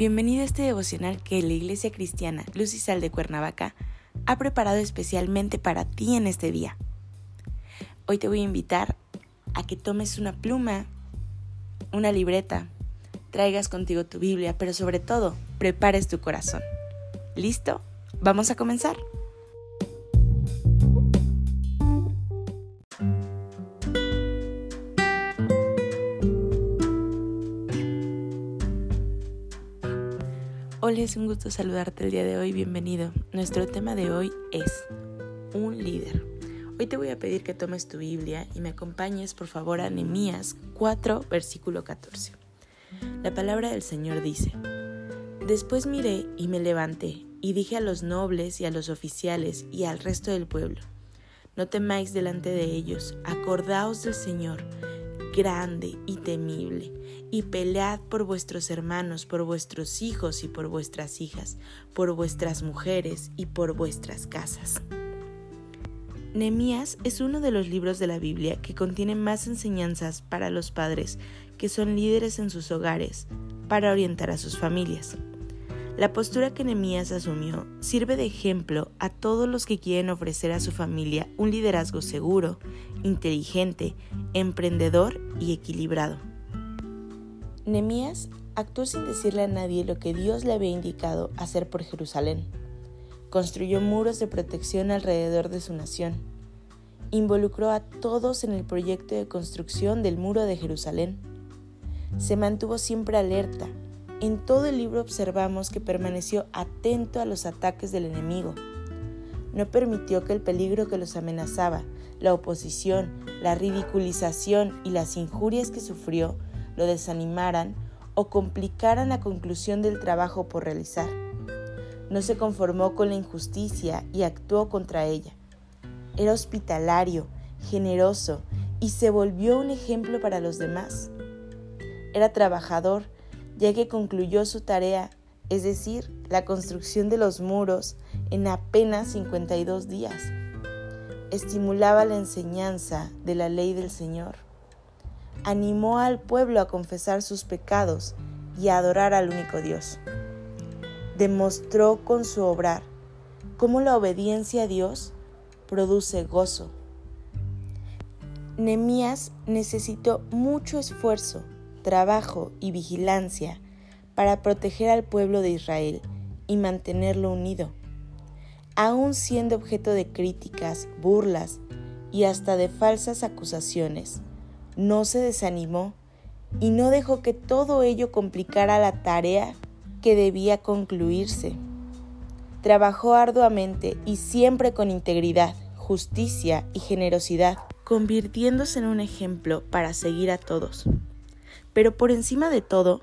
Bienvenido a este devocional que la Iglesia Cristiana Luz y Sal de Cuernavaca ha preparado especialmente para ti en este día. Hoy te voy a invitar a que tomes una pluma, una libreta, traigas contigo tu Biblia, pero sobre todo, prepares tu corazón. ¿Listo? Vamos a comenzar. Hola, es un gusto saludarte el día de hoy, bienvenido. Nuestro tema de hoy es un líder. Hoy te voy a pedir que tomes tu Biblia y me acompañes por favor a Nehemías 4, versículo 14. La palabra del Señor dice: Después miré y me levanté y dije a los nobles y a los oficiales y al resto del pueblo: No temáis delante de ellos, acordaos del Señor grande y temible, y pelead por vuestros hermanos, por vuestros hijos y por vuestras hijas, por vuestras mujeres y por vuestras casas. Nehemías es uno de los libros de la Biblia que contiene más enseñanzas para los padres que son líderes en sus hogares para orientar a sus familias. La postura que Nehemías asumió sirve de ejemplo a todos los que quieren ofrecer a su familia un liderazgo seguro, inteligente, emprendedor y equilibrado. Nehemías actuó sin decirle a nadie lo que Dios le había indicado hacer por Jerusalén. Construyó muros de protección alrededor de su nación. Involucró a todos en el proyecto de construcción del muro de Jerusalén. Se mantuvo siempre alerta. En todo el libro observamos que permaneció atento a los ataques del enemigo. No permitió que el peligro que los amenazaba, la oposición, la ridiculización y las injurias que sufrió lo desanimaran o complicaran la conclusión del trabajo por realizar. No se conformó con la injusticia y actuó contra ella. Era hospitalario, generoso y se volvió un ejemplo para los demás. Era trabajador, ya que concluyó su tarea, es decir, la construcción de los muros, en apenas 52 días estimulaba la enseñanza de la ley del Señor. Animó al pueblo a confesar sus pecados y a adorar al único Dios. Demostró con su obrar cómo la obediencia a Dios produce gozo. Nemías necesitó mucho esfuerzo, trabajo y vigilancia para proteger al pueblo de Israel y mantenerlo unido aún siendo objeto de críticas, burlas y hasta de falsas acusaciones. No se desanimó y no dejó que todo ello complicara la tarea que debía concluirse. Trabajó arduamente y siempre con integridad, justicia y generosidad, convirtiéndose en un ejemplo para seguir a todos. Pero por encima de todo,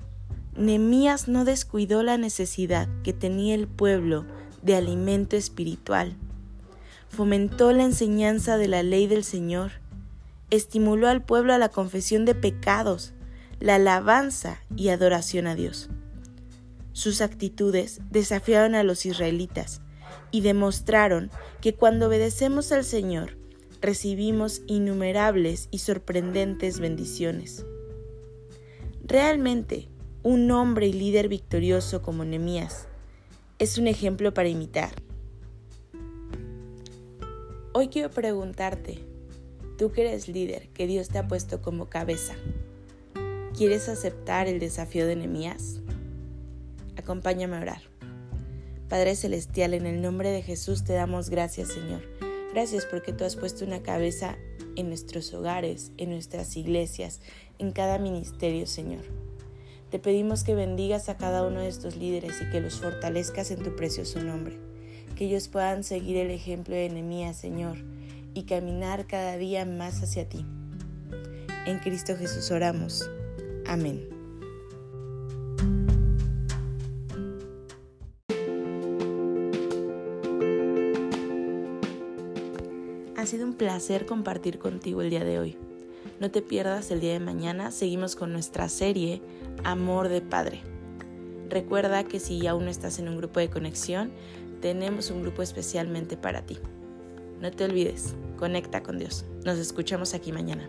Nemías no descuidó la necesidad que tenía el pueblo de alimento espiritual. Fomentó la enseñanza de la ley del Señor. Estimuló al pueblo a la confesión de pecados, la alabanza y adoración a Dios. Sus actitudes desafiaron a los israelitas y demostraron que cuando obedecemos al Señor, recibimos innumerables y sorprendentes bendiciones. Realmente, un hombre y líder victorioso como Nemías es un ejemplo para imitar. Hoy quiero preguntarte, tú que eres líder, que Dios te ha puesto como cabeza, ¿quieres aceptar el desafío de Nehemías? Acompáñame a orar. Padre Celestial, en el nombre de Jesús te damos gracias, Señor. Gracias porque tú has puesto una cabeza en nuestros hogares, en nuestras iglesias, en cada ministerio, Señor. Te pedimos que bendigas a cada uno de estos líderes y que los fortalezcas en tu precioso nombre. Que ellos puedan seguir el ejemplo de Nehemías, Señor, y caminar cada día más hacia ti. En Cristo Jesús oramos. Amén. Ha sido un placer compartir contigo el día de hoy. No te pierdas el día de mañana, seguimos con nuestra serie Amor de Padre. Recuerda que si aún no estás en un grupo de conexión, tenemos un grupo especialmente para ti. No te olvides, conecta con Dios. Nos escuchamos aquí mañana.